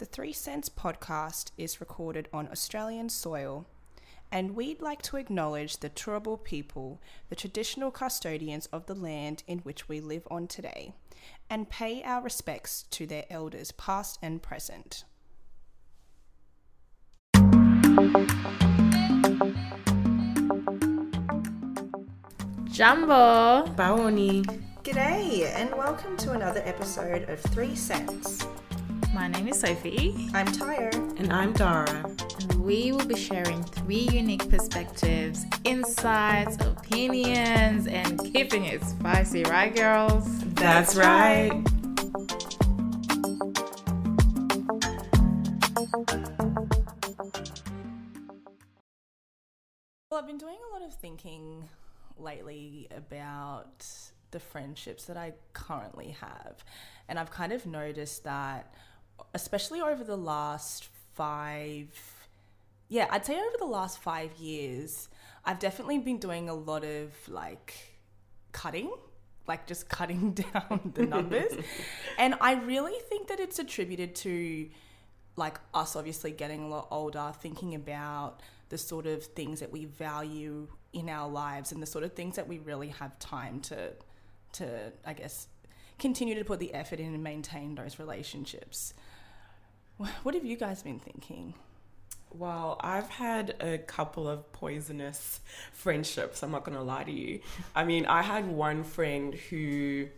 The Three Cents podcast is recorded on Australian soil, and we'd like to acknowledge the Turrbal people, the traditional custodians of the land in which we live on today, and pay our respects to their elders, past and present. Jambo. Baoni. G'day, and welcome to another episode of Three Cents. My name is Sophie, I'm Tyre. And I'm Dara. and we will be sharing three unique perspectives, insights, opinions, and keeping it spicy, right, girls? That's right. Well, I've been doing a lot of thinking lately about the friendships that I currently have. And I've kind of noticed that, especially over the last five, yeah, I'd say over the last five years, I've definitely been doing a lot of like cutting, like just cutting down the numbers. and I really think that it's attributed to like us obviously getting a lot older, thinking about the sort of things that we value in our lives and the sort of things that we really have time to to I guess continue to put the effort in and maintain those relationships. Wh- What have you guys been thinking? Well, I've had a couple of poisonous friendships, I'm not going to lie to you. I mean, I had one friend who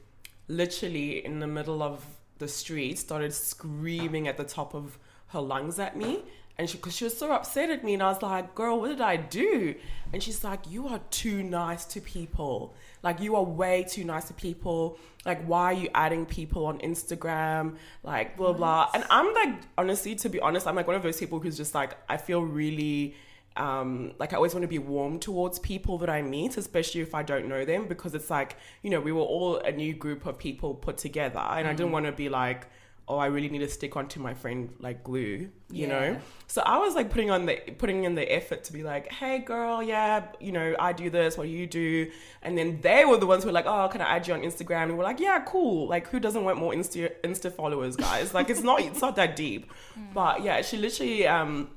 literally in the middle of the street started screaming at the top of her lungs at me. And she, because she was so upset at me, and I was like, "Girl, what did I do?" And she's like, "You are too nice to people. Like, you are way too nice to people. Like, why are you adding people on Instagram? Like, blah blah." And I'm like, honestly, to be honest, I'm like one of those people who's just like, I feel really um, like I always want to be warm towards people that I meet, especially if I don't know them, because it's like, you know, we were all a new group of people put together, and I didn't want to be like, oh, I really need to stick onto my friend like glue, you Yeah. know. So I was like putting on the putting in the effort to be like, hey, girl, yeah, you know, I do this, what do you do? And then they were the ones who were like, oh, can I add you on Instagram? And we're like, yeah, cool. Like, who doesn't want more Insta Insta followers, guys? Like, it's not it's not that deep, but yeah, she literally um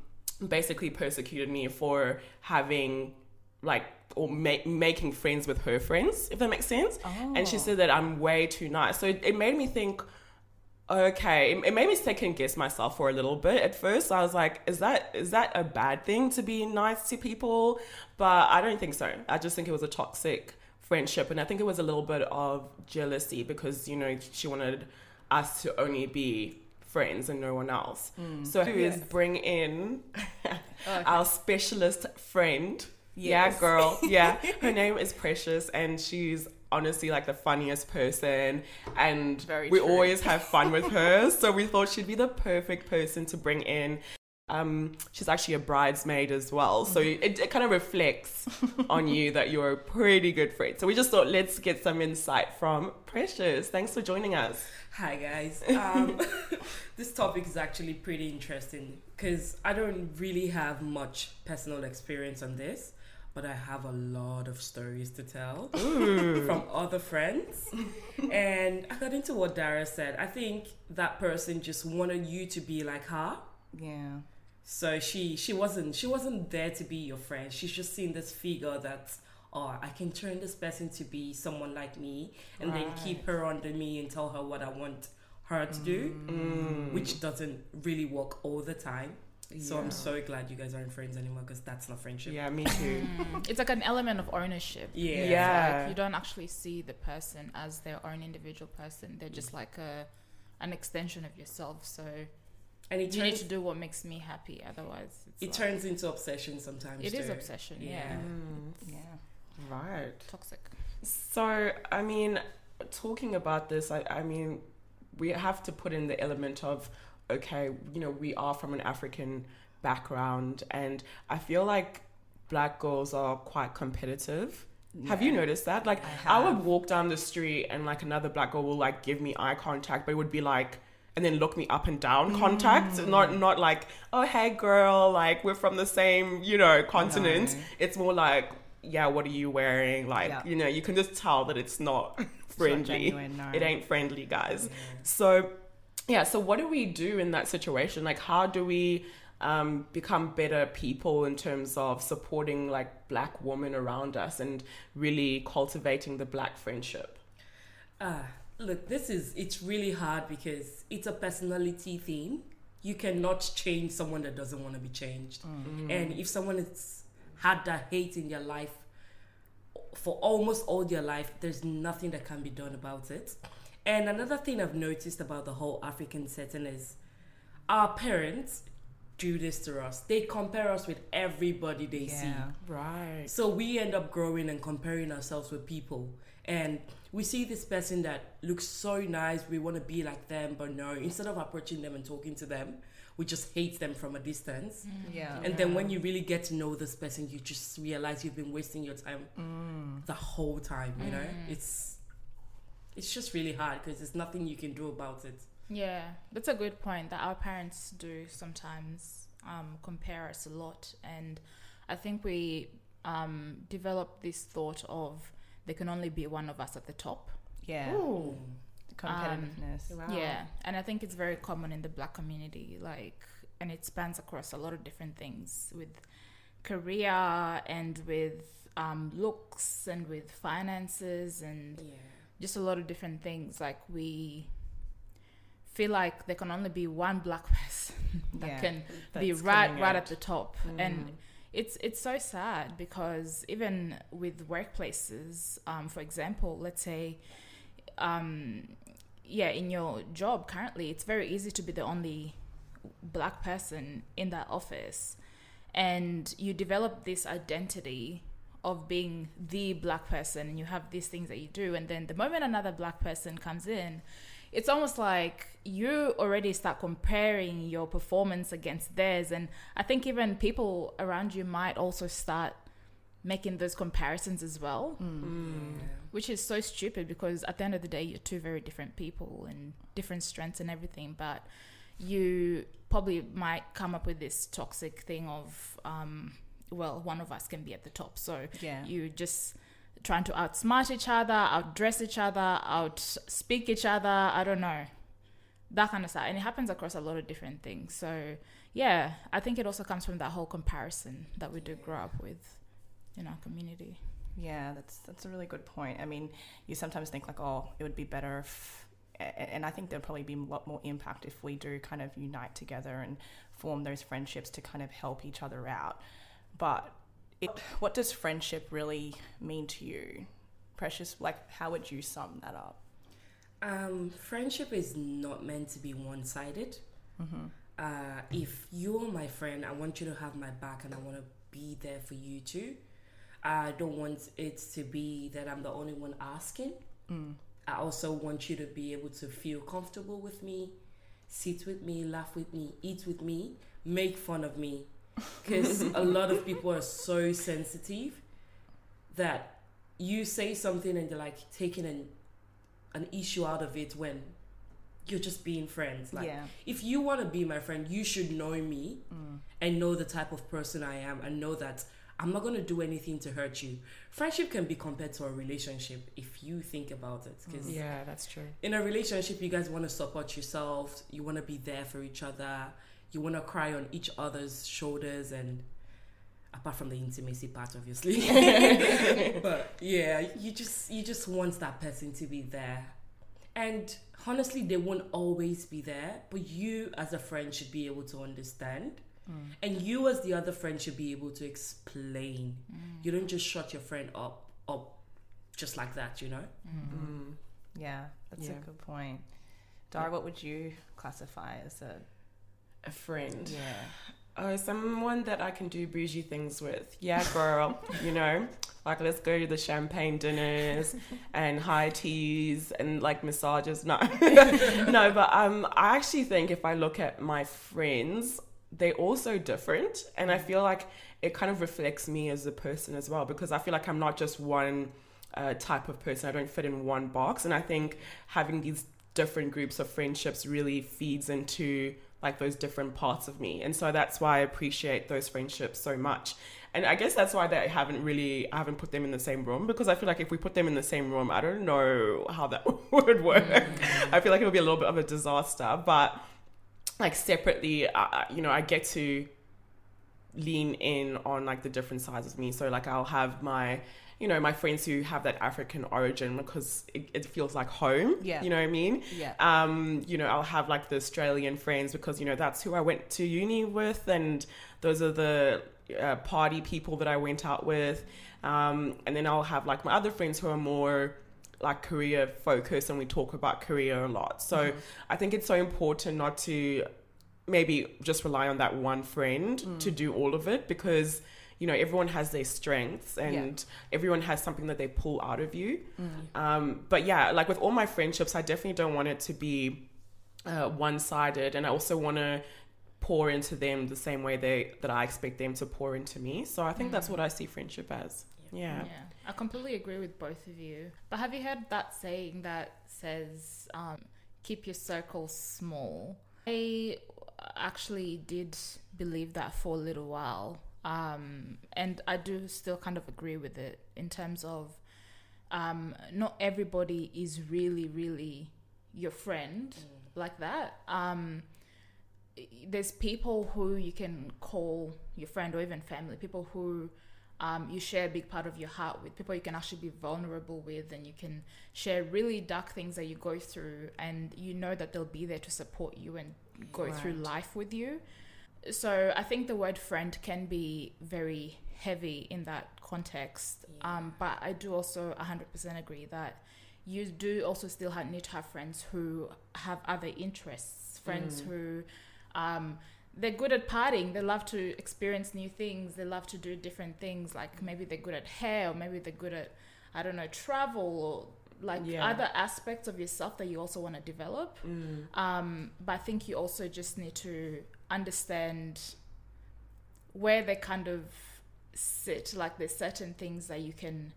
basically persecuted me for having like or ma- making friends with her friends if that makes sense and she said that i'm way too nice so it, it made me think okay it, made me second guess myself for a little bit. At first i was like is that is that a bad thing to be nice to people? But i don't think so. I just think it was a toxic friendship. And i think it was a little bit of jealousy because you know she wanted us to only be friends and no one else. Hmm. So who is bring in our specialist friend. Yes. yeah girl. Yeah. Her name is precious and she's honestly like the funniest person and Very we true. always have fun with her. So we thought she'd be the perfect person to bring in. Um, she's actually a bridesmaid as well. So it, it kind of reflects on you that you're a pretty good friend. So we just thought let's get some insight from precious. Thanks for joining us. Hi guys. Um, this topic is actually pretty interesting because I don't really have much personal experience on this, but I have a lot of stories to tell from other friends. and according to what Dara said, I think that person just wanted you to be like her. Yeah. So she she wasn't she wasn't there to be your friend. She's just seen this figure that oh I can turn this person to be someone like me and then keep her under me and tell her what I want her to do, mm. which doesn't really work all the time. So I'm so glad you guys aren't friends anymore because that's not friendship. yeah me too mm. It's like an element of ownership. Yeah. Yeah. Like you don't actually see the person as their own individual person. They're just mm. like a an extension of yourself. So And it you need to do what makes me happy. Otherwise, it's it like- turns into obsession sometimes. It is too. obsession. Yeah. Yeah. Mm. Yeah. right Toxic. So, I mean, talking about this, I, I mean, we have to put in the element of, okay, you know, we are from an African background, and I feel like black girls are quite competitive. Have you noticed that? Like, I, would walk down the street and like another black girl will like give me eye contact, but it would be like, and then look me up and down contact, mm. not not like, oh hey girl, like we're from the same, you know, continent. No. It's more like, yeah, what are you wearing? Like, Yeah. you know, you can just tell that it's not friendly. genuine, no. It ain't friendly, guys. So yeah, so what do we do in that situation? Like, how do we um, become better people in terms of supporting like black women around us and really cultivating the black friendship? Ah, look, this is it's really hard because it's a personality thing. You cannot change someone that doesn't want to be changed. And if someone has had that hate in their life for almost all their life, there's nothing that can be done about it. And another thing I've noticed about the whole African setting is our parents do this to us. They compare us with everybody they see. Right. So we end up growing and comparing ourselves with people. And we see this person that looks so nice, we want to be like them, but no, instead of approaching them and talking to them, we just hate them from a distance. Yeah. And then when you really get to know this person, you just realize you've been wasting your time Mm. the whole time, you know? It's it's just really hard because there's nothing you can do about it. Yeah, that's a good point that our parents do sometimes um, compare us a lot. And I think we um, develop this thought of there can only be one of us at the top. Yeah. Ooh. Competitiveness. Wow. Yeah, and I think it's very common in the black community, like, and it spans across a lot of different things with career and with um, looks and with finances and Yeah. Just a lot of different things. Like we feel like there can only be one black person that Yeah, can be right right out. at the top, and it's it's so sad because even with workplaces, um, for example, let's say, um, yeah, in your job currently, it's very easy to be the only black person in that office, and you develop this identity of being the black person, and you have these things that you do, and then the moment another black person comes in. It's almost like you already start comparing your performance against theirs, and I think even people around you might also start making those comparisons as well which is so stupid because at the end of the day you're two very different people and different strengths and everything but you probably might come up with this toxic thing of um, well one of us can be at the top so Yeah. you just trying to outsmart each other outdress each other outspeak each other i don't know that kind of stuff and it happens across a lot of different things so yeah i think it also comes from that whole comparison that we do grow up with in our community Yeah, that's that's a really good point. I mean, you sometimes think like, oh, it would be better if, and I think there'll probably be a lot more impact if we do kind of unite together and form those friendships to kind of help each other out. But it, what does friendship really mean to you, Precious? Like, how would you sum that up? Um, friendship is not meant to be one sided. Uh, if you're my friend, I want you to have my back and I want to be there for you too. I don't want it to be that I'm the only one asking. I also want you to be able to feel comfortable with me, sit with me, laugh with me, eat with me, make fun of me. Because a lot of people are so sensitive that you say something and they're like taking an an issue out of it when you're just being friends. Like Yeah. if you want to be my friend, you should know me mm. and know the type of person I am and know that I'm not going to do anything to hurt you. Friendship can be compared to a relationship if you think about it because Yeah, that's true. in a relationship you guys want to support yourself, you want to be there for each other, you want to cry on each other's shoulders and apart from the intimacy part obviously. but yeah, you just you just want that person to be there. And honestly, they won't always be there, but you as a friend should be able to understand. Mm. And you as the other friend should be able to explain. Mm. You don't just shut your friend up up just like that, you know? Mm. Yeah, that's Yeah. a good point. Dara, what would you classify as a A friend. yeah? Oh, someone that I can do bougie things with. Yeah, girl. you know, like let's go to the champagne dinners and high teas and like massages. No, no, but um, I actually think if I look at my friends, they're also different, and I feel like it kind of reflects me as a person as well because I feel like I'm not just one uh, type of person. I don't fit in one box, and I think having these different groups of friendships really feeds into like those different parts of me. And so that's why I appreciate those friendships so much. And I guess that's why they haven't really I haven't put them in the same room because I feel like if we put them in the same room, I don't know how that would work. I feel like it would be a little bit of a disaster, but like separately, uh, you know, I get to lean in on like the different sides of me. So like I'll have my you know my friends who have that African origin because it, it feels like home. Yeah. You know what I mean? Yeah. Um, you know, I'll have like the Australian friends because you know that's who I went to uni with, and those are the uh, party people that I went out with. Um, and then I'll have like my other friends who are more like career focused, and we talk about career a lot. So I think it's so important not to maybe just rely on that one friend Mm. to do all of it because you know everyone has their strengths and everyone has something that they pull out of you Mm. um, but yeah like with all my friendships i definitely don't want it to be uh, one-sided and i also want to pour into them the same way they that i expect them to pour into me so i think that's what i see friendship as yeah Yeah, I completely agree with both of you. But have you heard that saying that says, um, keep your circle small? I actually did believe that for a little while. Um, and I do still kind of agree with it in terms of um, not everybody is really, really your friend like that. Um, there's people who you can call your friend or even family, people who um, you share a big part of your heart with, people you can actually be vulnerable with, and you can share really dark things that you go through, and you know that they'll be there to support you and go through life with you. So I think the word friend can be very heavy in that context, um, but I do also 100% agree that you do also still ha- need to have friends who have other interests, friends who um, they're good at partying. They love to experience new things. They love to do different things. Like maybe they're good at hair, or maybe they're good at, I don't know, travel or like Yeah. other aspects of yourself that you also want to develop. Um, but I think you also just need to understand where they kind of sit. Like there's certain things that you can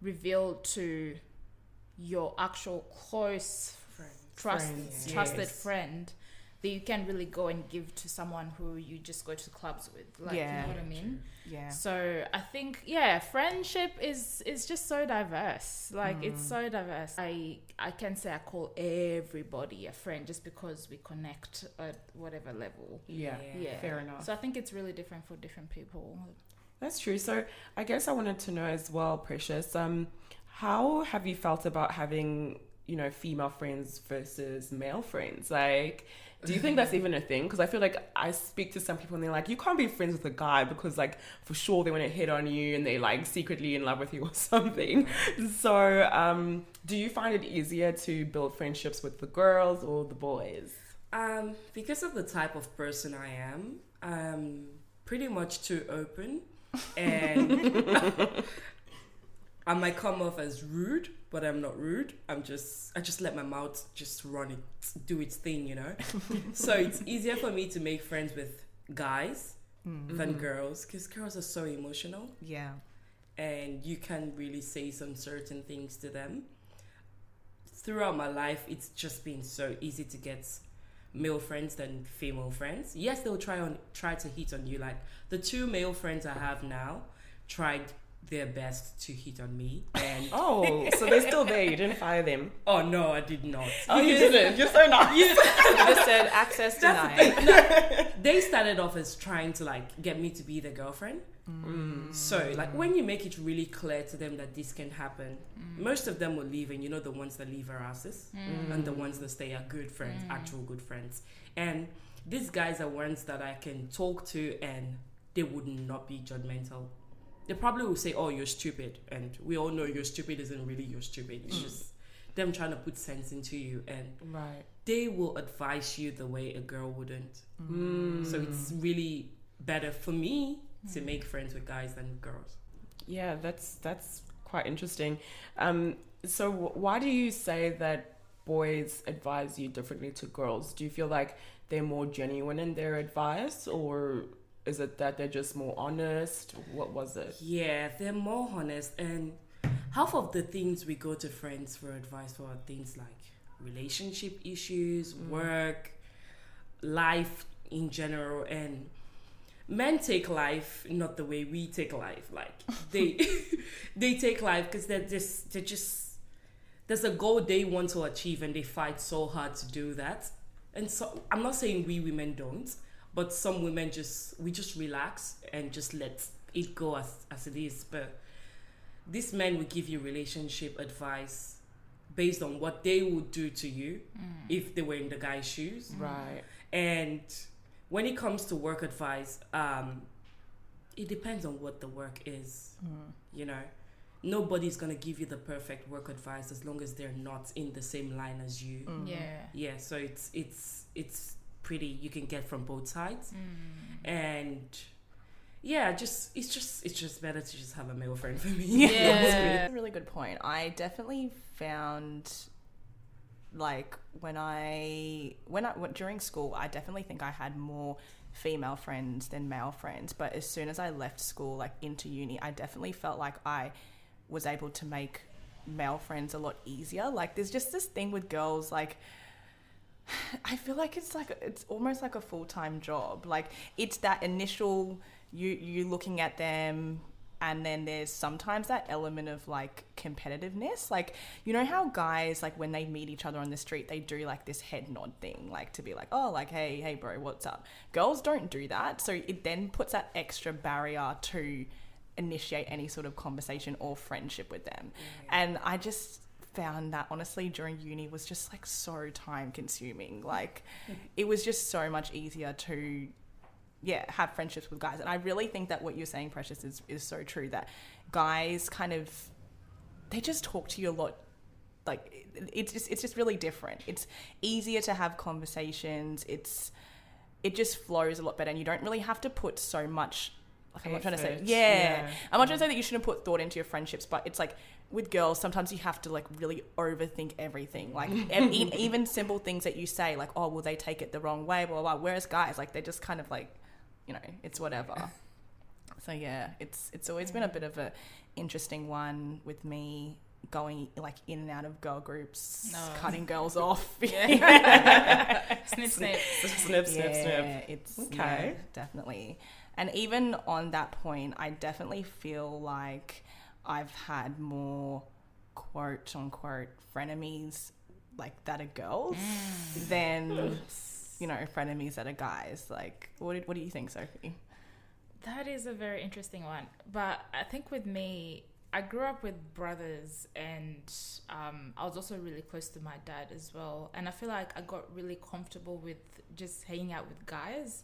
reveal to your actual close trust Friends, trusted yes. friend that you can really go and give to someone who you just go to clubs with like you know what i mean? Yeah. so i think yeah friendship is is just so diverse. Like it's Mm. so diverse. I i can say i call everybody a friend just because we connect at whatever level. Yeah yeah. fair enough. So i think it's really different for different people. That's true. So I guess I wanted to know as well, Precious, um, how have you felt about having, you know, female friends versus male friends? Like, do you think that's even a thing? Because I feel like I speak to some people and they're like, you can't be friends with a guy because, like, for sure they want to hit on you and they're like secretly in love with you or something. So, um, do you find it easier to build friendships with the girls or the boys? Um, because of the type of person I am, I'm pretty much too open, and I might come off as rude, but I'm not rude. I'm just I just let my mouth just run it, do its thing, you know. so it's easier for me to make friends with guys mm. than mm-hmm. girls because girls are so emotional Yeah. and you can really say some certain things to them. Throughout my life, it's just been so easy to get male friends than female friends. Yes, they'll try on try to hit on you. Like the two male friends I have now tried their best to hit on me, and Oh, so they're still there. You didn't fire them. oh no, I did not. Oh, you didn't. You're so nice. You just said access denied. they started off as trying to like get me to be their girlfriend. Mm. So like when you make it really clear to them that this can happen, mm. most of them will leave, and you know the ones that leave are asses, mm. and the ones that stay are good friends, actual good friends. And these guys are ones that I can talk to, and they would not be judgmental. They probably will say, "Oh, you're stupid," and we all know you're stupid isn't really you're stupid. It's just them trying to put sense into you, and Right. they will advise you the way a girl wouldn't. Mm. So it's really better for me to make friends with guys than girls. Yeah, that's that's quite interesting. Um, so wh- why do you say that boys advise you differently to girls? Do you feel like they're more genuine in their advice, or is it that they're just more honest? What was it? Yeah, they're more honest, and half of the things we go to friends for advice for are things like relationship issues, mm. work, life in general and men take life not the way we take life like they they take life because they're just they're just there's a goal they want to achieve and they fight so hard to do that and so i'm not saying we women don't but some women just we just relax and just let it go as, as it is but these men will give you relationship advice based on what they would do to you if they were in the guy's shoes Right. and when it comes to work advice, um, it depends on what the work is. You know, nobody's gonna give you the perfect work advice as long as they're not in the same line as you. Mm. Yeah. Yeah, so it's it's it's pretty. You can get from both sides, Mm. and yeah, just it's just it's just better to just have a male friend for me. Yeah. That's a really good point. I definitely found like when I when I when, during school, I definitely think I had more female friends than male friends. But as soon as I left school, like into uni, I definitely felt like I was able to make male friends a lot easier. Like there's just this thing with girls, like I feel like it's like it's almost like a full time job. Like it's that initial you you looking at them and then there's sometimes that element of like competitiveness. Like you know how guys like when they meet each other on the street they do like this head nod thing like to be like oh like hey hey bro what's up? Girls don't do that so it then puts that extra barrier to initiate any sort of conversation or friendship with them. Mm. And i just found that honestly during uni was just like so time consuming like it was just so much easier to yeah have friendships with guys. And i really think that what you're saying precious is, is so true that guys kind of they just talk to you a lot like it's just it's just really different. It's easier to have conversations. It's it just flows a lot better and you don't really have to put so much like i'm not trying to say yeah, yeah. i'm not trying to mm. say that you shouldn't put thought into your friendships but it's like with girls sometimes you have to like really overthink everything like e- even simple things that you say like oh will they take it the wrong way blah blah, blah. whereas guys like they just kind of like you know it's whatever so yeah it's it's always been a bit of a interesting one with me going like in and out of girl groups No. cutting girls off snip, snip. snip, snip, snip. yeah, it's Okay. yeah, definitely. And even on that point, I definitely feel like I've had more quote unquote frenemies like that are girls Mm. than you know frenemies that are guys. Like, what did, what do you think, Sophie? That is a very interesting one. But I think with me, I grew up with brothers and um, I was also really close to my dad as well. And I feel like I got really comfortable with just hanging out with guys.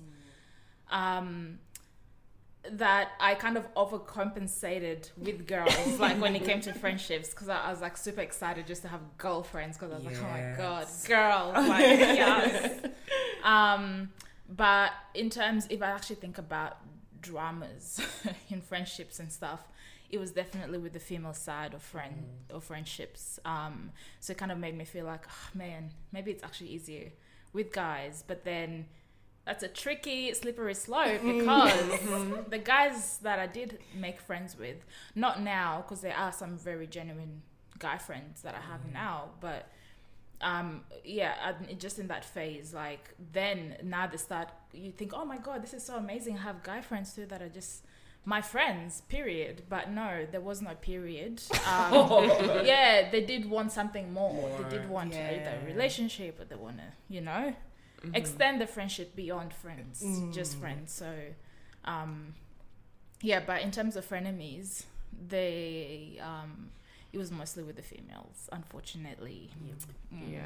Um, that I kind of overcompensated with girls, like when it came to friendships, because I, I was like super excited just to have girlfriends, because I was like, oh my god, Yes. girls, like yes. Um, but in terms, if I actually think about dramas in friendships and stuff, it was definitely with the female side of friend or friendships. Um, so it kind of made me feel like, oh, man, maybe it's actually easier with guys. But then that's a tricky, slippery slope because the guys that I did make friends with, not now, because there are some very genuine guy friends that I have now, but um yeah I- just in that phase like then now they start you think oh my god this is so amazing. I have guy friends too that are just my friends period. But no there was no period. Um, yeah they did want something more, they did want Yeah. either a relationship or they want to you know Mm-hmm. extend the friendship beyond friends just friends so um yeah but in terms of frenemies they um it was mostly with the females unfortunately Mm. Yeah,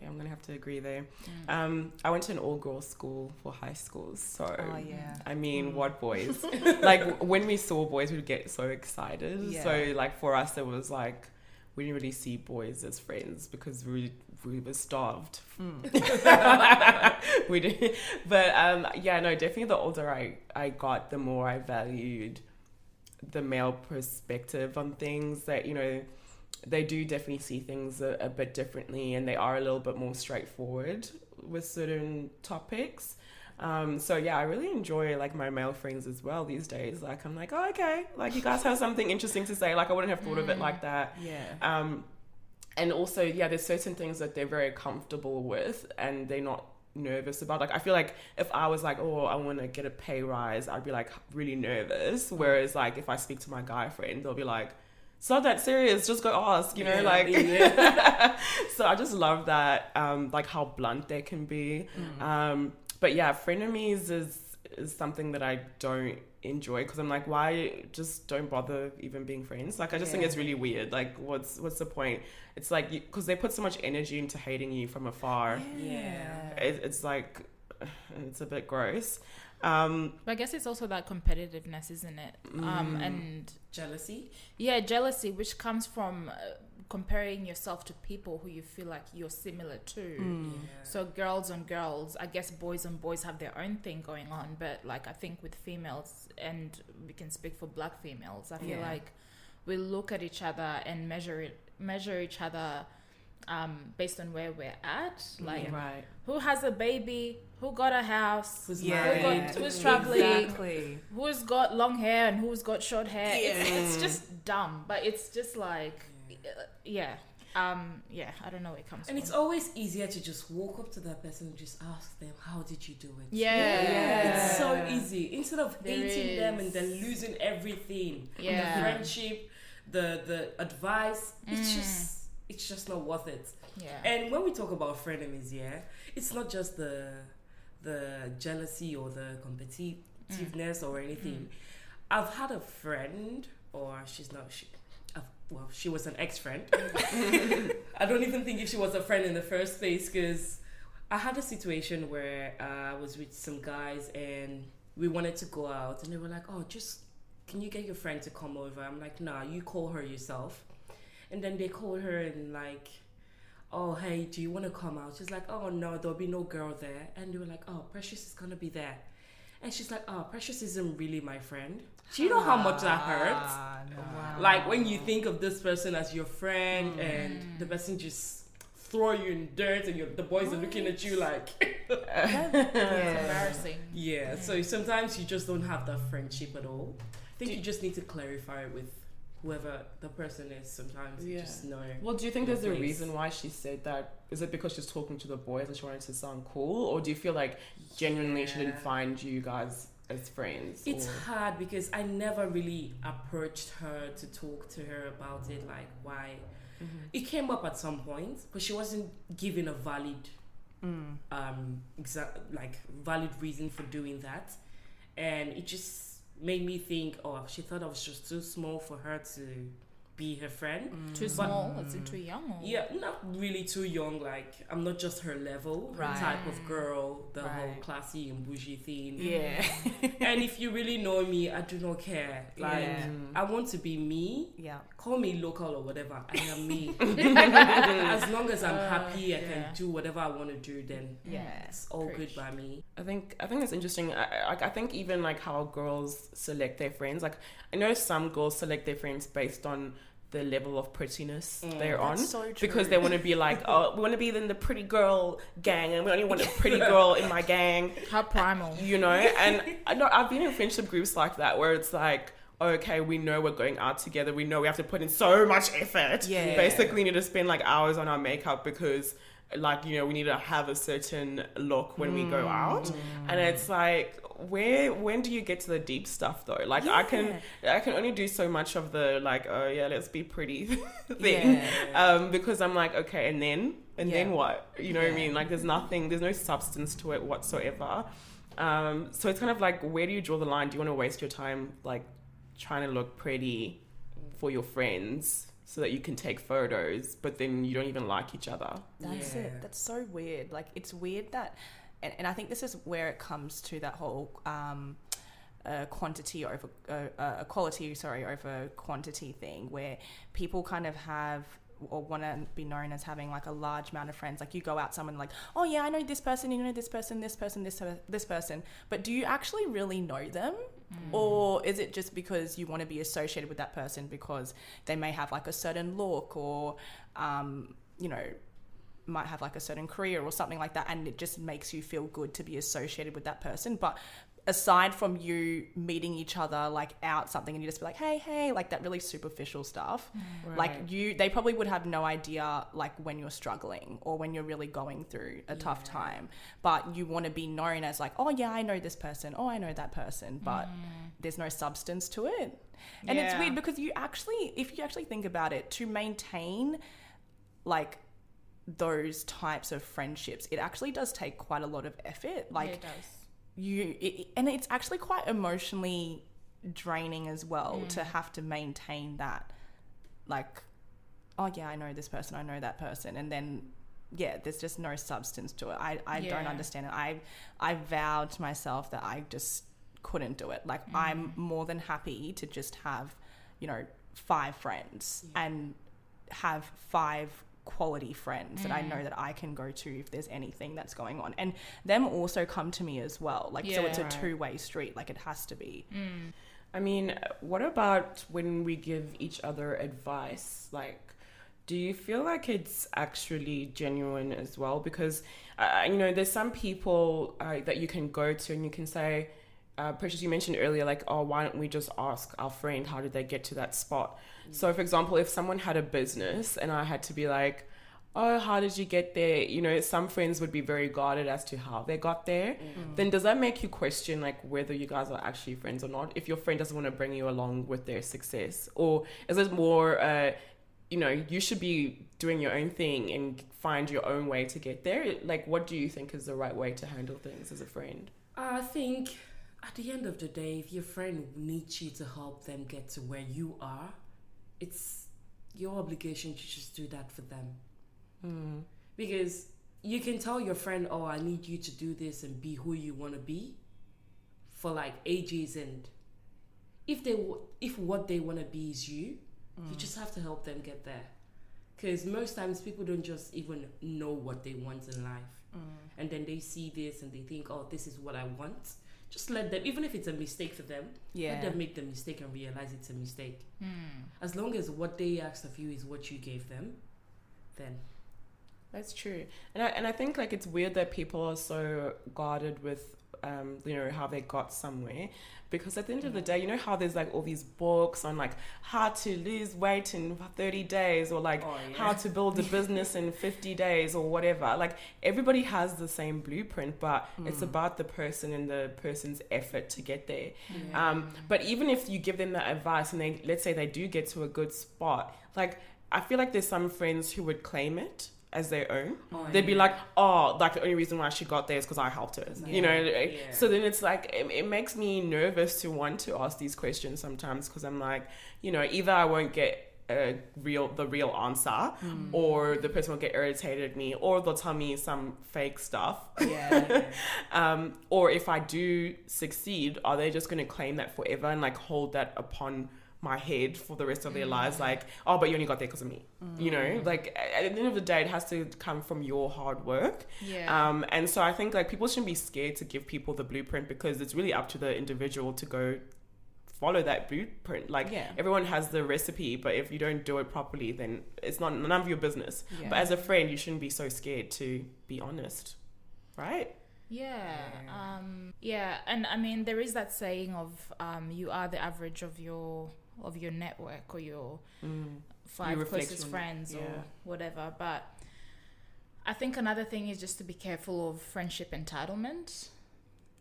yeah, I'm gonna have to agree there. Mm. Um, I went to an all-girls school for high school, so Oh yeah. I mean, Mm. what boys? like when we saw boys, we'd get so excited. Yeah. So like for us, it was like we didn't really see boys as friends because we we were starved. Mm. we did, but um, yeah, no, definitely. The older I I got, the more I valued the male perspective on things. That you know, they do definitely see things a, a bit differently, and they are a little bit more straightforward with certain topics. Um, so yeah, I really enjoy like my male friends as well these days. Like I'm like, oh okay, like you guys have something interesting to say. Like I wouldn't have thought of it like that. Yeah. Um, and also, yeah, there's certain things that they're very comfortable with, and they're not nervous about. Like I feel like if I was like, oh, I want to get a pay rise, I'd be like really nervous. Whereas like if I speak to my guy friend, they'll be like, it's not that serious. Just go ask. You know, Yeah, like. yeah. so I just love that, um, like how blunt they can be. Um, but yeah, frenemies is is something that I don't enjoy because I'm like, why just don't bother even being friends? Like, I just think it's really weird. Like, what's what's the point? It's like because they put so much energy into hating you from afar. Yeah. It, it's like it's a bit gross. Um, But I guess it's also that competitiveness, isn't it? Um, Mm. and Jealousy. yeah, jealousy, which comes from uh, comparing yourself to people who you feel like you're similar to. Mm. Yeah. So girls on girls, I guess boys on boys have their own thing going on, but like I think with females, and we can speak for black females, I feel Yeah. like we look at each other and measure it, measure each other um, based on where we're at. Like right. who has a baby, who got a house, Who's Yeah. who got, who's traveling, Exactly. who's got long hair and who's got short hair. It's, it's just dumb, but it's just like, uh, yeah, um, yeah. I don't know where it comes And from. it's always easier to just walk up to that person and just ask them, "How did you do it?" yeah, Yeah. It's so easy. Instead of There hating them and then losing everything, Yeah. the friendship, the the advice, it's Mm. just it's just not worth it. yeah. And when we talk about frenemies, yeah, it's not just the the jealousy or the competitiveness or anything. I've had a friend, or she's not. She, well, she was an ex-friend. I don't even think if she was a friend in the first place, because I had a situation where uh, I was with some guys and we wanted to go out, and they were like, "Oh, just can you get your friend to come over?" I'm like, "Nah, you call her yourself." And then they called her and like oh hey do you want to come out she's like oh no there'll be no girl there and they were like oh precious is gonna be there and she's like oh precious isn't really my friend do you know how much that hurts. Like when you think of this person as your friend mm. and the person just throw you in dirt and the boys are looking at you like It's embarrassing. yeah so sometimes you just don't have that friendship at all. I think Do- you just need to clarify it with whoever the person is sometimes you just know well, do you think Your there's a reason why she said that? Is it because she's talking to the boys and she wanted to sound cool, or do you feel like genuinely she didn't find you guys as friends? It's or- hard because I never really approached her to talk to her about it, like why. Mm-hmm. It came up at some point, but she wasn't given a valid, Mm. um, exa- like valid reason for doing that, and it just made me think, oh, she thought I was just too small for her to be her friend. Mm. Too But- small? Is it mm. too young? Or? Yeah, not really too young. Like I'm not just her level, Right. type of girl, the whole classy and bougie thing. Yeah. and if you really know me, I do not care. Like Yeah. I want to be me. yeah. Call me local or whatever. I am me. Mm-hmm. as long as I'm Uh, happy, I yeah. can do whatever I want to do. Then Yeah. it's all good by me. I think I think it's interesting. I, I, I think even like how girls select their friends. Like I know some girls select their friends based on the level of prettiness Mm. they're on. So true. Because they want to be like, oh, we want to be in the pretty girl gang, and we only want a pretty girl in my gang, How primal. you know. And I know I've been in friendship groups like that where it's like, okay, we know we're going out together. We know we have to put in so much effort. Yeah. Basically, we need to spend like hours on our makeup because, like, you know, we need to have a certain look when we go out. And it's like, where when do you get to the deep stuff though? Like, I can I can only do so much of the like, oh yeah, let's be pretty thing. Yeah. Um, because I'm like, okay, and then and then what? You know what I mean? Like, there's nothing, there's no substance to it whatsoever. Um, so it's kind of like, where do you draw the line? Do you want to waste your time like trying to look pretty for your friends so that you can take photos, but then you don't even like each other? That's Yeah. it. That's so weird. Like it's weird that, and, and I think this is where it comes to that whole um, uh, quantity over uh, uh, quality, sorry, over quantity thing, where people kind of have or want to be known as having like a large amount of friends. Like you go out, someone like, oh yeah, I know this person, you know this person, this person, this this person, but do you actually really know them? Or is it just because you want to be associated with that person because they may have like a certain look or, um, you know, might have like a certain career or something like that and it just makes you feel good to be associated with that person. But aside from you meeting each other like out something and you just be like hey hey like that really superficial stuff mm. like you they probably would have no idea like when you're struggling or when you're really going through a tough time. But you want to be known as like oh yeah i know this person. Oh i know that person. But mm. there's no substance to it. And it's weird because you actually if you actually think about it to maintain like those types of friendships it actually does take quite a lot of effort like yeah, it does. you it, and it's actually quite emotionally draining as well to mm. have to maintain that like oh yeah i know this person i know that person and then yeah there's just no substance to it. I, I don't understand it. I i vowed to myself that i just couldn't do it. Like i'm mm. more than happy to just have you know five friends and have five quality friends that I know that I can go to if there's anything that's going on. And them also come to me as well. Like so it's a Yeah. two way street. Like it has to be. I mean, what about when we give each other advice? Like, do you feel like it's actually genuine as well? Because, uh, you know, there's some people uh, that you can go to and you can say, uh, Precious, you mentioned earlier, like, oh, why don't we just ask our friend how did they get to that spot? So, for example, if someone had a business and I had to be like, oh, how did you get there? You know, some friends would be very guarded as to how they got there. Then does that make you question like whether you guys are actually friends or not? If your friend doesn't want to bring you along with their success, or is it more, uh, you know, you should be doing your own thing and find your own way to get there? Like, what do you think is the right way to handle things as a friend? I think at the end of the day, if your friend needs you to help them get to where you are, it's your obligation to just do that for them. Hmm. Because you can tell your friend, "Oh, I need you to do this and be who you want to be," for like ages, and if they w- if what they want to be is you, you hmm. just have to help them get there. Because most times people don't just even know what they want in life, hmm. and then they see this and they think, "Oh, this is what I want." Just let them, even if it's a mistake for them, let them make the mistake and realize it's a mistake. Hmm. As long as what they asked of you is what you gave them, then That's true, and I and I think like it's weird that people are so guarded with um you know how they got somewhere, because at the end of the day, you know how there's like all these books on like how to lose weight in thirty days or like Oh, how to build a business in fifty days or whatever. Like everybody has the same blueprint, but it's about the person and the person's effort to get there. Um, but even if you give them that advice and they let's say they do get to a good spot, like I feel like there's some friends who would claim it as their own. Oh, They'd be like, oh, like the only reason why she got there is because I helped her. You know, Yeah. so then it's like it, it makes me nervous to want to ask these questions sometimes because I'm like, you know, either I won't get a real the real answer, or the person will get irritated at me, or they'll tell me some fake stuff. Yeah. Um, or if I do succeed, are they just going to claim that forever and like hold that upon my head for the rest of their lives? Like, oh, but you only got there because of me. You know, like at the end of the day, it has to come from your hard work. Yeah. Um, and so I think like people shouldn't be scared to give people the blueprint because it's really up to the individual to go follow that blueprint. Like Yeah. everyone has the recipe, but if you don't do it properly, then it's not none of your business. Yeah. But as a friend, you shouldn't be so scared to be honest, right? Yeah. Um, yeah, and I mean there is that saying of um, you are the average of your of your network or your five reflect closest friends yeah. or whatever. But I think another thing is just to be careful of friendship entitlement,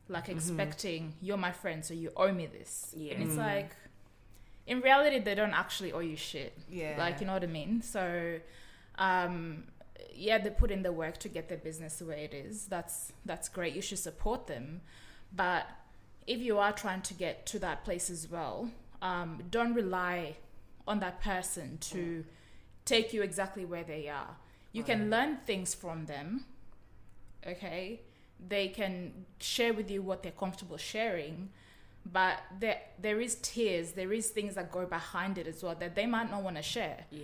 like Mm-hmm. expecting you're my friend, so you owe me this. Yeah. And it's Mm. like, in reality, they don't actually owe you shit. yeah. Like, you know what I mean? So, um, yeah, they put in the work to get their business the way it is. That's that's great. You should support them, but if you are trying to get to that place as well, um, don't rely on that person to take you exactly where they are. You can learn things from them. Okay, they can share with you what they're comfortable sharing, but there there is tears, there is things that go behind it as well that they might not want to share. Yeah.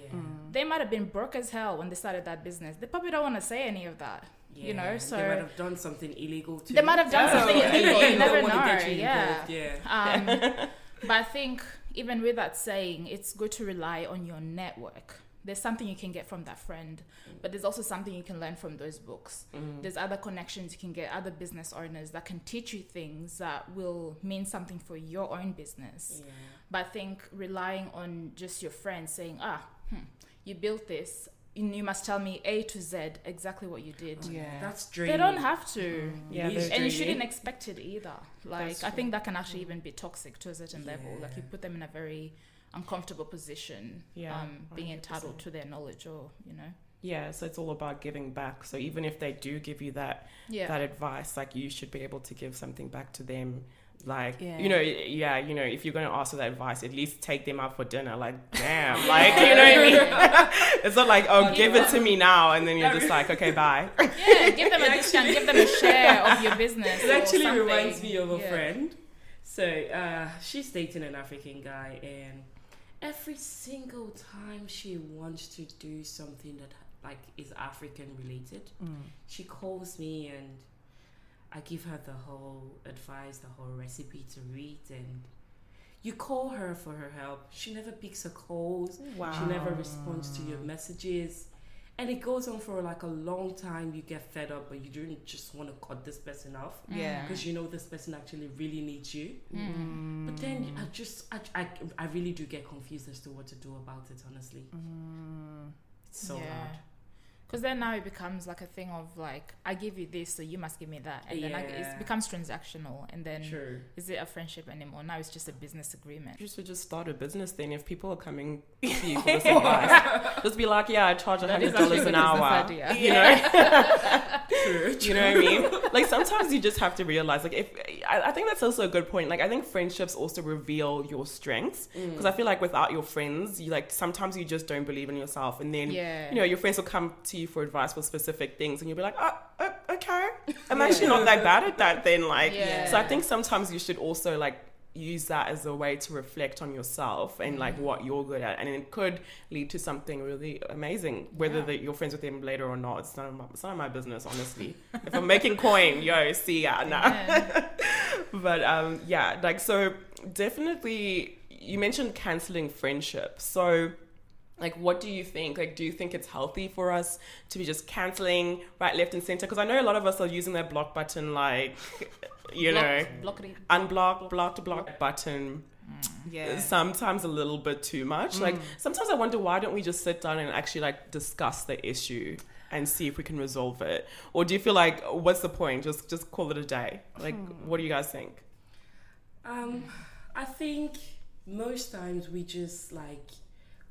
They might have been broke as hell when they started that business. They probably don't want to say any of that. You know, so they might have done something illegal too. they might have done Yeah. something illegal. You They never don't wanna know. get you Yeah. involved, Yeah. Um, but I think even with that saying, it's good to rely on your network, there's something you can get from that friend, but there's also something you can learn from those books. Mm. There's other connections you can get, other business owners that can teach you things that will mean something for your own business. Yeah. But I think relying on just your friends saying, ah, hmm, you built this, you must tell me A to Z exactly what you did. Yeah. That's draining. They don't have to. Yeah, It is they're- And you shouldn't expect it either. Like That's I think that can actually even be toxic to a certain level. Like you put them in a very uncomfortable position, Yeah, um, being 100%. entitled to their knowledge or you know. Yeah, so it's all about giving back. So even if they do give you that Yeah. that advice, like you should be able to give something back to them. Like Yeah. you know, yeah, you know, if you're going to ask for that advice, at least take them out for dinner. Like, damn, like you know what I mean? it's not like, oh, give it to me now, and then you're just like, okay, bye. yeah, give them a discount, give them a share of your business. It actually something. reminds me of a Yeah. friend. So uh, she's dating an African guy, and every single time she wants to do something that like is African related, Mm. she calls me and I give her the whole advice, the whole recipe to read, and you call her for her help. She never picks her calls. Wow. She never responds to your messages. And it goes on for like a long time. You get fed up, but you don't just want to cut this person off Yeah. because you know this person actually really needs you. Mm. But then I just, I, I, I really do get confused as to what to do about it, honestly. Mm. It's so Yeah. hard. Because then now it becomes like a thing of like, I give you this, so you must give me that, and then like, it becomes transactional, and then True. is it a friendship anymore? Now it's just a business agreement. You should just start a business then. If people are coming to you for this advice, just be like, yeah, I charge a hundred dollars an hour. idea. You know, True. you know what I mean? Like sometimes you just have to realize, like, if I, I think that's also a good point. Like, I think friendships also reveal your strengths Mm. because I feel like without your friends, you like sometimes you just don't believe in yourself, and then Yeah. you know your friends will come to you for advice for specific things, and you'll be like, oh, oh okay, I'm actually not that bad at that. Then, like, Yeah. so I think sometimes you should also like use that as a way to reflect on yourself and like what you're good at. And it could lead to something really amazing whether Yeah. that you're friends with them later or not. It's none of my, it's none of my business honestly. If i'm making coin yo see ya nah. Yeah. but um yeah like so definitely you mentioned canceling friendships. So like what do you think? Like do you think it's healthy for us to be just canceling right left and center? Because i know a lot of us are using that block button like you know block, block it. unblock block to block button. Mm, yeah. sometimes a little bit too much. Like mm. sometimes i wonder why don't we just sit down and actually like discuss the issue and see if we can resolve it? Or do you feel like what's the point? Just just call it a day. Like hmm. what do you guys think? Um, I think most times we just like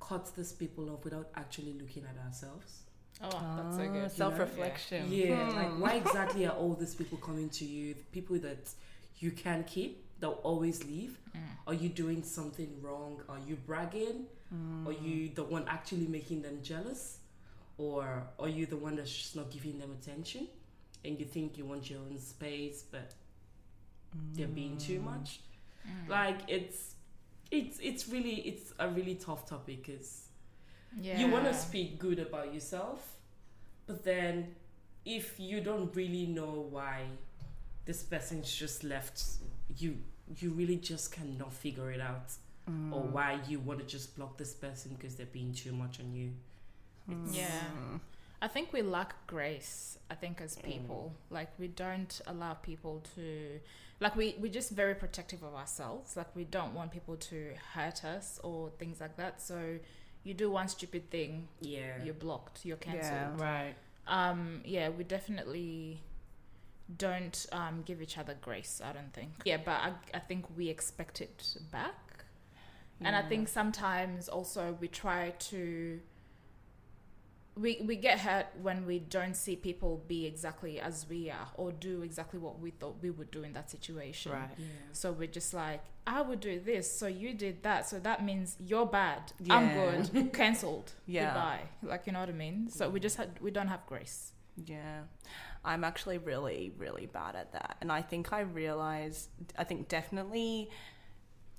cut these people off without actually looking at ourselves. Oh, that's so good. Self reflection. Yeah, like why exactly are all these people coming to you? The people that you can keep, they'll always leave. Mm. Are you doing something wrong? Are you bragging? Are you the one actually making them jealous? Or are you the one that's just not giving them attention? And you think you want your own space, but they're being too much. Mm. Like it's it's it's really it's a really tough topic because Yeah. you want to speak good about yourself, but then if you don't really know why this person's just left you, you really just cannot figure it out, or why you want to just block this person because they're being too much on you. It's, Yeah. I think we lack grace. I think as Mm. people, like we don't allow people to, like we we're just very protective of ourselves. Like we don't want people to hurt us or things like that. So you do one stupid thing, yeah. you're blocked, you're cancelled. Yeah. cancelled. right Um, yeah, we definitely don't um, give each other grace. I don't think. Yeah, but I I think we expect it back. And I think sometimes also we try to we we get hurt when we don't see people be exactly as we are or do exactly what we thought we would do in that situation. right yeah. So we're just like, I would do this, so you did that, so that means you're bad. Yeah. I'm good. Cancelled. Yeah. Goodbye. Like you know what I mean? So we just had we don't have grace. Yeah. I'm actually really, really bad at that. And I think I realized, I think definitely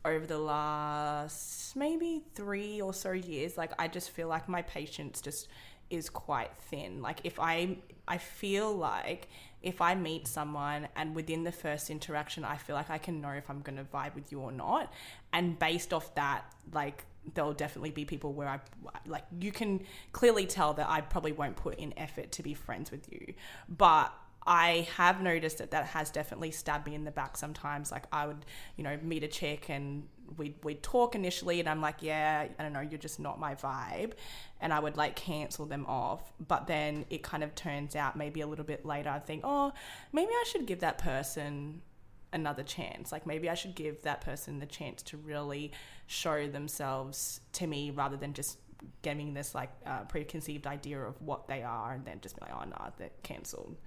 over the last maybe three or so years, like I just feel like my patience just is quite thin. Like if I, I feel like if I meet someone and within the first interaction, I feel like I can know if I'm going to vibe with you or not. And based off that, like, there'll definitely be people where I, like, you can clearly tell that I probably won't put in effort to be friends with you. But I have noticed that that has definitely stabbed me in the back sometimes. Like, I would, you know, meet a chick and we'd, we'd talk initially, and I'm like, yeah, I don't know, you're just not my vibe. And I would like cancel them off. But then it kind of turns out maybe a little bit later, I think, oh, maybe I should give that person another chance. Like maybe I should give that person the chance to really show themselves to me rather than just getting this like uh, preconceived idea of what they are and then just be like, oh, no, they're cancelled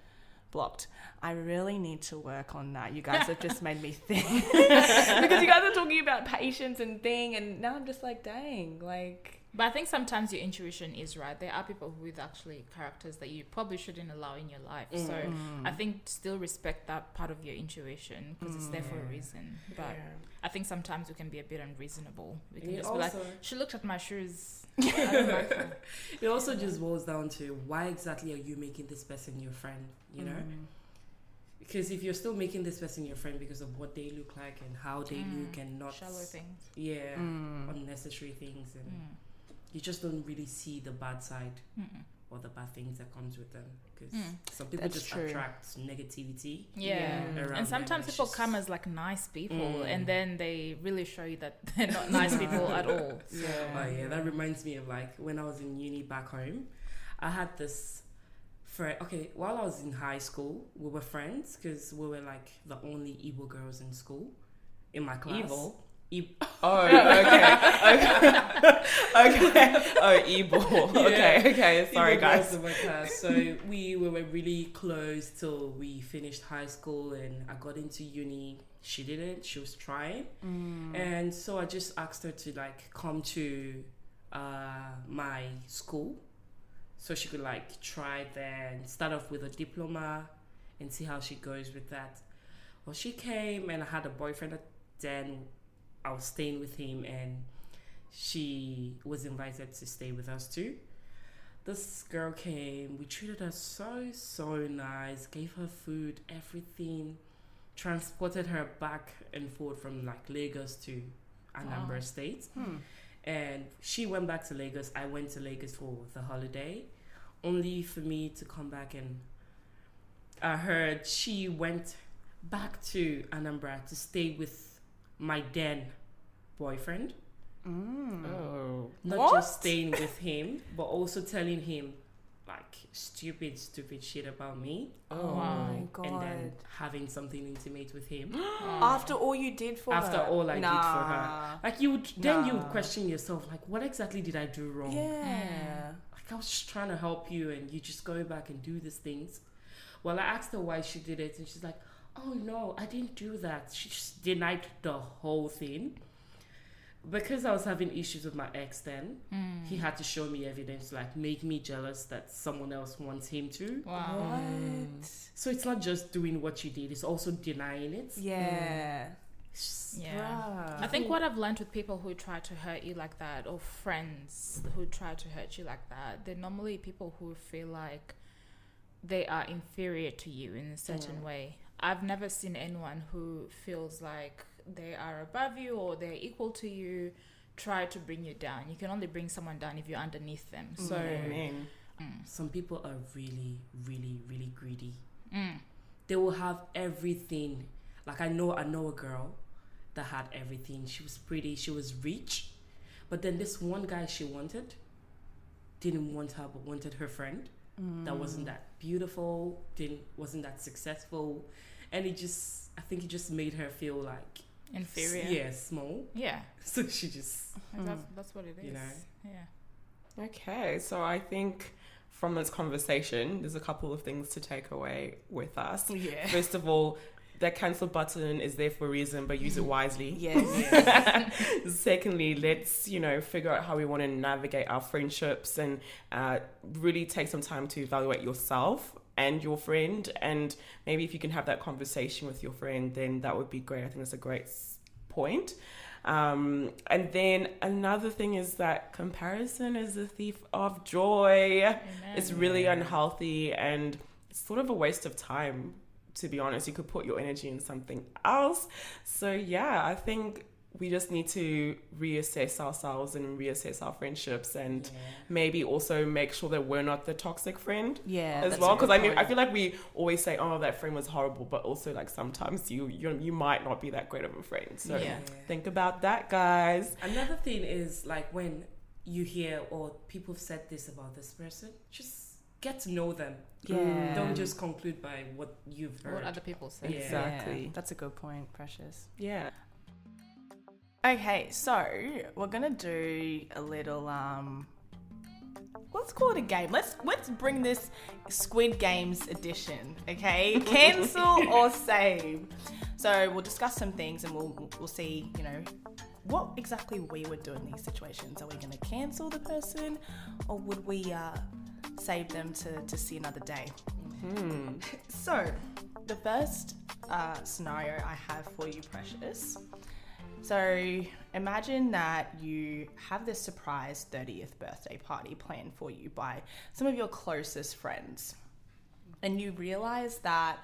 blocked. I really need to work on that. You guys have just made me think because you guys are talking about patience and thing, and now I'm just like, dang, like. But I think sometimes your intuition is right. There are people with actually characters that you probably shouldn't allow in your life. So Mm. I think still respect that part of your intuition because it's there for a Mm. reason. But Yeah. I think sometimes we can be a bit unreasonable. We can It just be like, she looked at my shoes. I don't like her. it also just boils down to why exactly are you making this person your friend? You know, Mm. because if you're still making this person your friend because of what they look like and how they Mm. look and not Shallow things. yeah, Mm. unnecessary things, and Mm. you just don't really see the bad side Mm-mm. or the bad things that comes with them. Because Mm. some people That's just true. attract negativity. Yeah. Yeah. around them, And sometimes it's people just- come as like nice people Mm. and then they really show you that they're not nice people at all. So, Oh yeah, that reminds me of like when I was in uni back home. I had this friend. Okay, while I was in high school, we were friends because we were like the only Igbo girls in school, in my class. Evil? E- Oh, okay. okay. okay. Oh, evil. Okay, okay. Sorry, girls guys. in my class. So we, we were really close till we finished high school, and I got into uni. She didn't. She was trying. Mm. And so I just asked her to like come to uh, my school so she could like try there and start off with a diploma and see how she goes with that. Well, she came and I had a boyfriend then. I was staying with him and she was invited to stay with us too. This girl came, we treated her so, so nice, gave her food, everything, transported her back and forth from like Lagos to Anambra Wow. State. Hmm. And she went back to Lagos. I went to Lagos for the holiday, only for me to come back and I heard she went back to Anambra to stay with my then boyfriend. Mm. Oh. Not What? just staying with him, but also telling him like stupid, stupid shit about me, Oh Wow. my god. and then having something intimate with him. After all you did for her After her. all I did for her. Like you would, then you would question yourself, like, what exactly did I do wrong? Yeah. like I was just trying to help you and you just go back and do these things. Well, I asked her why she did it and she's like, "Oh no, I didn't do that." She just denied the whole thing. Because I was having issues with my ex then, Mm. he had to show me evidence like make me jealous that someone else wants him to. Wow. What? So it's not just doing what you did, it's also denying it. Yeah. It's just- Yeah. Bruh. I think what I've learned with people who try to hurt you like that, or friends who try to hurt you like that, they're normally people who feel like they are inferior to you in a certain Mm. way. I've never seen anyone who feels like they are above you or they're equal to you try to bring you down. You can only bring someone down if you're underneath them. So, Amen. mm, Some people are really, really, really greedy. mm, they will have everything. Like I know, I know a girl that had everything. She was pretty, she was rich, but then this one guy she wanted didn't want her, but wanted her friend that Mm. wasn't that beautiful, didn't wasn't that successful, and it just, I think it just made her feel like inferior. yeah, small. Yeah. So she just That's, that's what it is. You know. Yeah. Okay, so I think from this conversation, there's a couple of things to take away with us. Yeah. First of all, that cancel button is there for a reason, but use it wisely. Yes. Secondly, let's you know figure out how we want to navigate our friendships and uh, really take some time to evaluate yourself and your friend. And maybe if you can have that conversation with your friend, then that would be great. I think that's a great point. Um, and then another thing is that comparison is the thief of joy. Amen. It's really unhealthy and it's sort of a waste of time. To be honest, you could put your energy in something else. So yeah, I think we just need to reassess ourselves and reassess our friendships and maybe also make sure that we're not the toxic friend Yeah, as well. because I mean I feel like we always say oh that friend was horrible but also like sometimes you you, you might not be that great of a friend. So Yeah. think about that guys. Another thing is like when you hear or people have said this about this person, just get to know them. Yeah. Don't just conclude by what you've heard. What other people say. Yeah. Exactly. Yeah, that's a good point, Precious. yeah Okay, so we're gonna do a little um let's call it a game. Let's let's bring this Squid Games edition, okay? Cancel or save. So we'll discuss some things and we'll we'll see, you know, what exactly we would do in these situations. Are we gonna cancel the person or would we uh save them to, to see another day? hmm. So, the first uh, scenario I have for you, Precious. So, imagine that you have this surprise 30th birthday party planned for you by some of your closest friends. And you realize that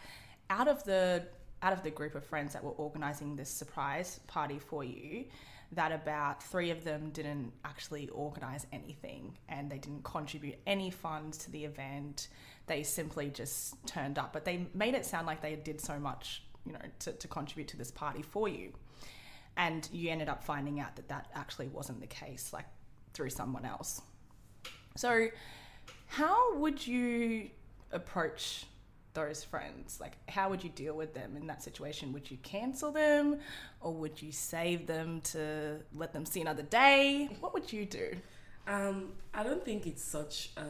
out of the out of the group of friends that were organizing this surprise party for you, that about three of them didn't actually organize anything and they didn't contribute any funds to the event. They simply just turned up, but they made it sound like they did so much, you know, to, to contribute to this party for you. And you ended up finding out that that actually wasn't the case, like through someone else. So, how would you approach those friends? Like, how would you deal with them in that situation? Would you cancel them or would you save them to let them see another day? What would you do? Um, I don't think it's such a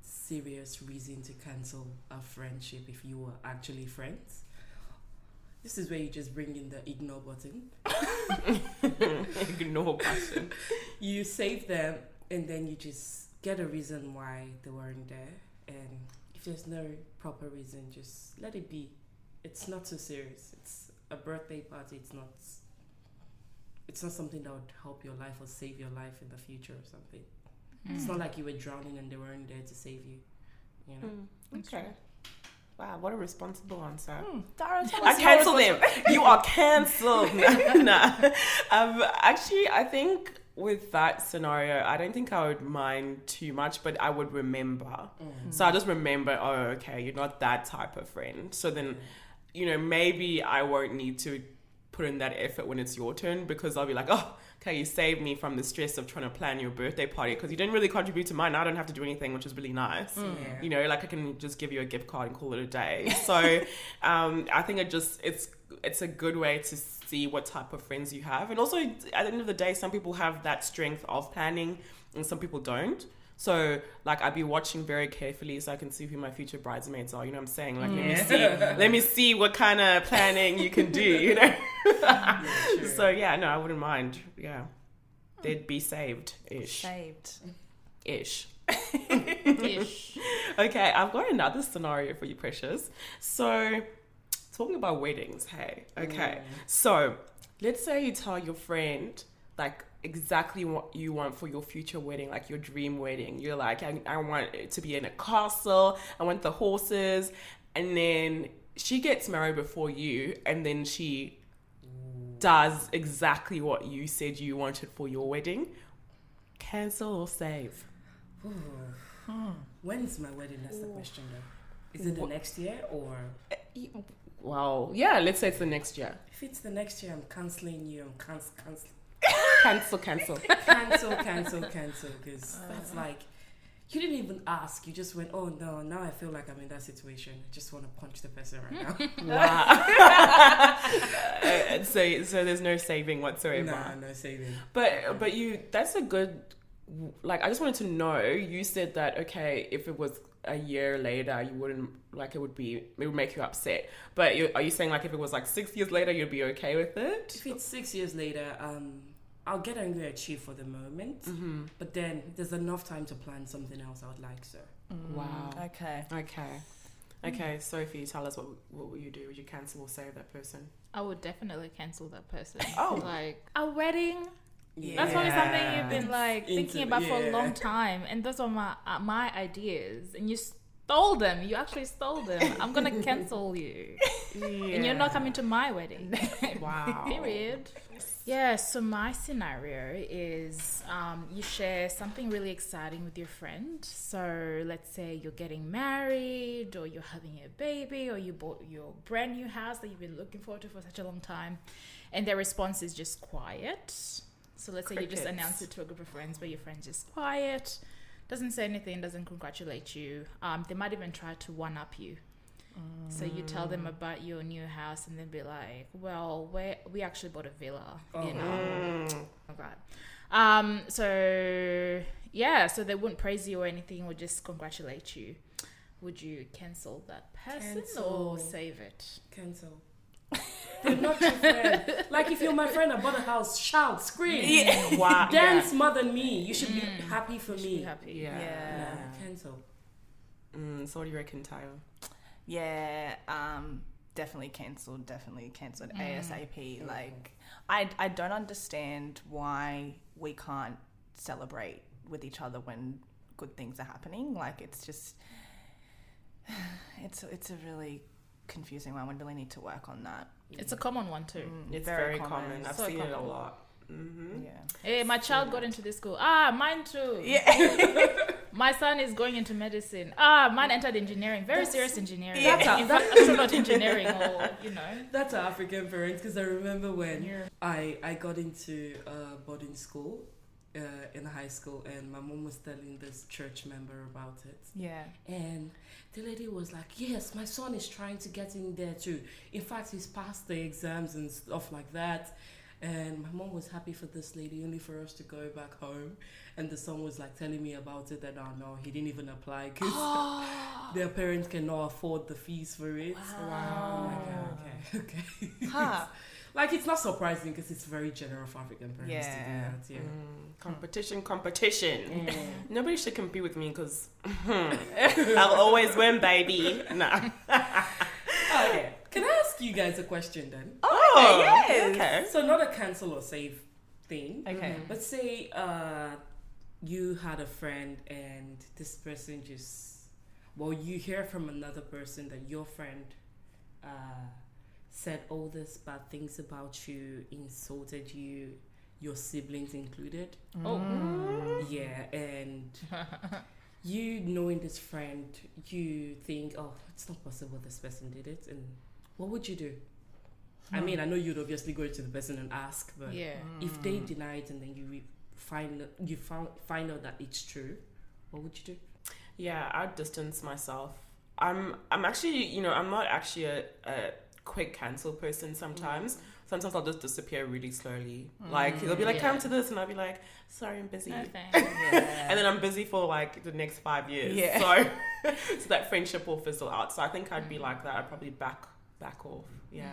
serious reason to cancel a friendship if you were actually friends. This is where you just bring in the ignore button. ignore button You save them and then you just get a reason why they weren't there. And if there's no proper reason, just let it be. It's not so serious. It's a birthday party. It's not. It's not something that would help your life or save your life in the future or something. It's not like you were drowning and they weren't there to save you. You know. Hmm, okay wow what a responsible answer Hmm, Dara, tell I us your cancel responsi- them. You are cancelled. nah. Um, actually, I think with that scenario, I don't think I would mind too much, but I would remember. Mm-hmm. So I just remember, oh, okay, you're not that type of friend. So then, mm-hmm. you know, maybe I won't need to put in that effort when it's your turn because I'll be like, oh, okay, you saved me from the stress of trying to plan your birthday party because you didn't really contribute to mine. I don't have to do anything, which is really nice. Yeah. you know like i can just give you a gift card and call it a day. So um, i think it just it's it's a good way to see what type of friends you have. And also at the end of the day some people have that strength of planning and some people don't so like i'd be watching very carefully so i can see who my future bridesmaids are you know what i'm saying like let me see let me see what kind of planning you can do you know Yeah, so yeah no i wouldn't mind yeah they'd be saved ish Saved. ish Ish. Okay, I've got another scenario for you, Precious. So, talking about weddings, hey, okay. Mm. So, let's say you tell your friend, like, exactly what you want for your future wedding, like your dream wedding. You're like, I, I want it to be in a castle, I want the horses. And then she gets married before you, and then she does exactly what you said you wanted for your wedding. Cancel or save? When's my wedding? That's the question, though. Is it the next year or eh, Well, yeah, let's say it's the next year. if it's the next year? I'm canceling you. I'm cancel, cancel, Cancel, cancel. cancel, cancel, cancel. Because that's like you didn't even ask. You just went, oh no. Now I feel like I'm in that situation. I just want to punch the person right now. wow. Uh, so, so there's no saving whatsoever. nah, no saving. But, but you, that's a good. Like, I just wanted to know. You said that okay, if it was a year later, you wouldn't like it would be it would make you upset. But you, are you saying like if it was like six years later, you'd be okay with it? If it's six years later, um, I'll get angry at you for the moment. Mm-hmm. But then there's enough time to plan something else I would like, so. Wow. Okay. Okay. Okay, Sophie, tell us what what will you do? Would you cancel or save that person? I would definitely cancel that person. Oh. like a wedding. Yeah. That's probably something you've been like Into- thinking about for a long time, and those are my uh, my ideas. And you stole them. You actually stole them. I'm gonna cancel you, and you're not coming to my wedding. Wow. Period. Yeah, so my scenario is um, you share something really exciting with your friend. So let's say you're getting married, or you're having a baby, or you bought your brand new house that you've been looking forward to for such a long time, and their response is just quiet. So let's say you just announce it to a group of friends, but your friend's just quiet, doesn't say anything, doesn't congratulate you. Um, they might even try to one up you. So you tell them about your new house, and they'll be like, "Well, we we actually bought a villa, Oh. you know." Mm. Oh God. Um. So yeah. So they wouldn't praise you or anything, or just congratulate you. Would you cancel that person or save it? Cancel. They're not your friend. Like if you're my friend, I bought a house, shout, scream, Wow. dance more than me. You should be Mm. happy for You should be me. happy. Yeah. Yeah. Nah, cancel. Mm, so what do you reckon, Tayo? Yeah, um, definitely cancelled. Definitely cancelled Mm. ASAP. Like, I I don't understand why we can't celebrate with each other when good things are happening. Like, it's just, it's it's a really confusing one. We really need to work on that. It's a common one too. Mm, It's very, common. I've So seen it a common. lot. Mm-hmm. Yeah. Hey, my child got into this school. Ah, mine too. Yeah. My son is going into medicine. Ah, mine entered engineering. Very serious engineering. Yeah. In fact, astronaut engineering or you know. That's our African parents because I remember when Yeah. I, I got into uh, boarding school uh, in high school and my mom was telling this church member about it. yeah. And the lady was like, Yes, my son is trying to get in there too. In fact, he's passed the exams and stuff like that. And my mom was happy for this lady, only for us to go back home. And the son was like telling me about it, that oh no, he didn't even apply because their parents cannot afford the fees for it. I'm like, Wow. "Oh, okay, okay. Huh. Like it's not surprising because it's very general for African parents Yeah. to do that. Yeah. Mm, competition, competition. Mm. Nobody should compete with me because I'll always win, baby. Nah. Okay. Can I ask you guys a question then? Oh, yes. okay. So not a cancel or save thing. Okay. But say uh, you had a friend and this person just, well, you hear from another person that your friend uh, said all these bad things about you, insulted you, your siblings included. Oh. Mm. Yeah, and you knowing this friend, you think, oh, it's not possible this person did it. And what would you do? I mean, hmm. I know you'd obviously go to the person and ask, but Yeah. if they mm. deny it and then you re- find you found find out that it's true, what would you do? Yeah, I'd distance myself. I'm I'm actually, you know, I'm not actually a, a quick cancel person sometimes. Mm. Sometimes I'll just disappear really slowly. Like they'll be like, come mm, to this and I'll be like, sorry, I'm busy. No. Yeah. And then I'm busy for like the next five years. Yeah. So so that friendship will fizzle out. So I think I'd be mm. like that. I'd probably back back off. Yeah.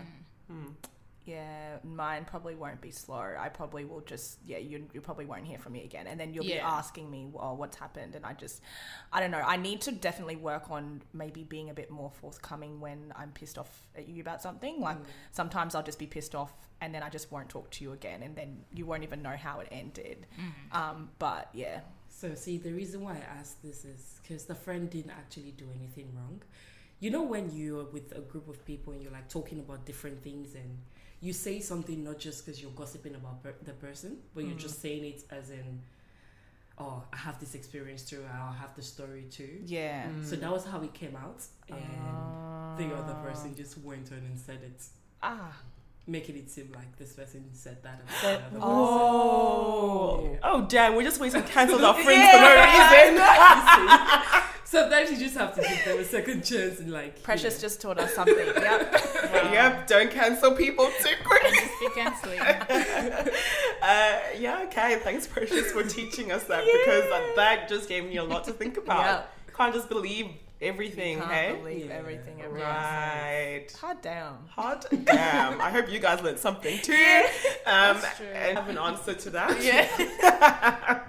Yeah, mine probably won't be slow. I probably will just yeah, you you probably won't hear from me again, and then you'll be asking me, "Well, what's happened?" And I just, I don't know. I need to definitely work on maybe being a bit more forthcoming when I'm pissed off at you about something. Like sometimes I'll just be pissed off, and then I just won't talk to you again, and then you won't even know how it ended. Um, but yeah, So see, the reason why I asked this is because the friend didn't actually do anything wrong. You know when you're with a group of people and you're like talking about different things and you say something not just because you're gossiping about per- the person, but you're just mm. saying it as in, oh, I have this experience too, I have the story too. yeah. Mm. So that was how it came out, and ah. the other person just went on and said it, Ah, making it seem like this person said that. about That- the person. Oh. Oh damn, we're just waiting to cancel our friends for no reason. Sometimes you just have to give them a second chance and like. you Precious know. just taught us something. yep. Yep, don't cancel people too quick. Just be cancelling. Uh, yeah, okay. Thanks, Precious, for teaching us that because that, just gave me a lot to think about. Yeah. Can't just believe everything, Can't hey? believe Yeah. everything says. Right. Hard down. Hot damn. I hope you guys learned something too. Um, That's true. and have an answer to that. Yeah.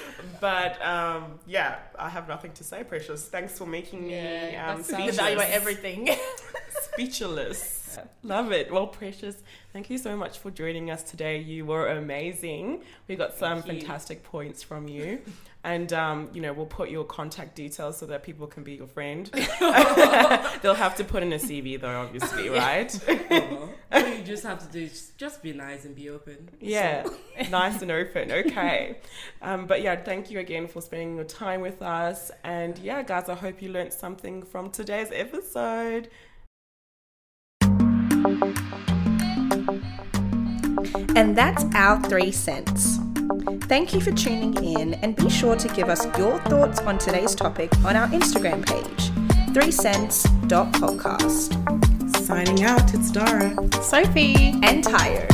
but um, yeah, I have nothing to say, Precious. Thanks for making me Yeah, um, speechless. Evaluate everything. speechless. Love it. Well, Precious, thank you so much for joining us today. You were amazing. We got some you. fantastic points from you. And, um, you know, we'll put your contact details so that people can be your friend. They'll have to put in a CV, though, obviously, right? Uh-huh. All you just have to do is just be nice and be open. Yeah, nice and open. Okay. Um, but yeah, thank you again for spending your time with us. And yeah, guys, I hope you learned something from today's episode. And that's our three cents. Thank you for tuning in and be sure to give us your thoughts on today's topic on our Instagram page, 3cents.podcast. Signing out, it's Dara. Sophie and Tayo.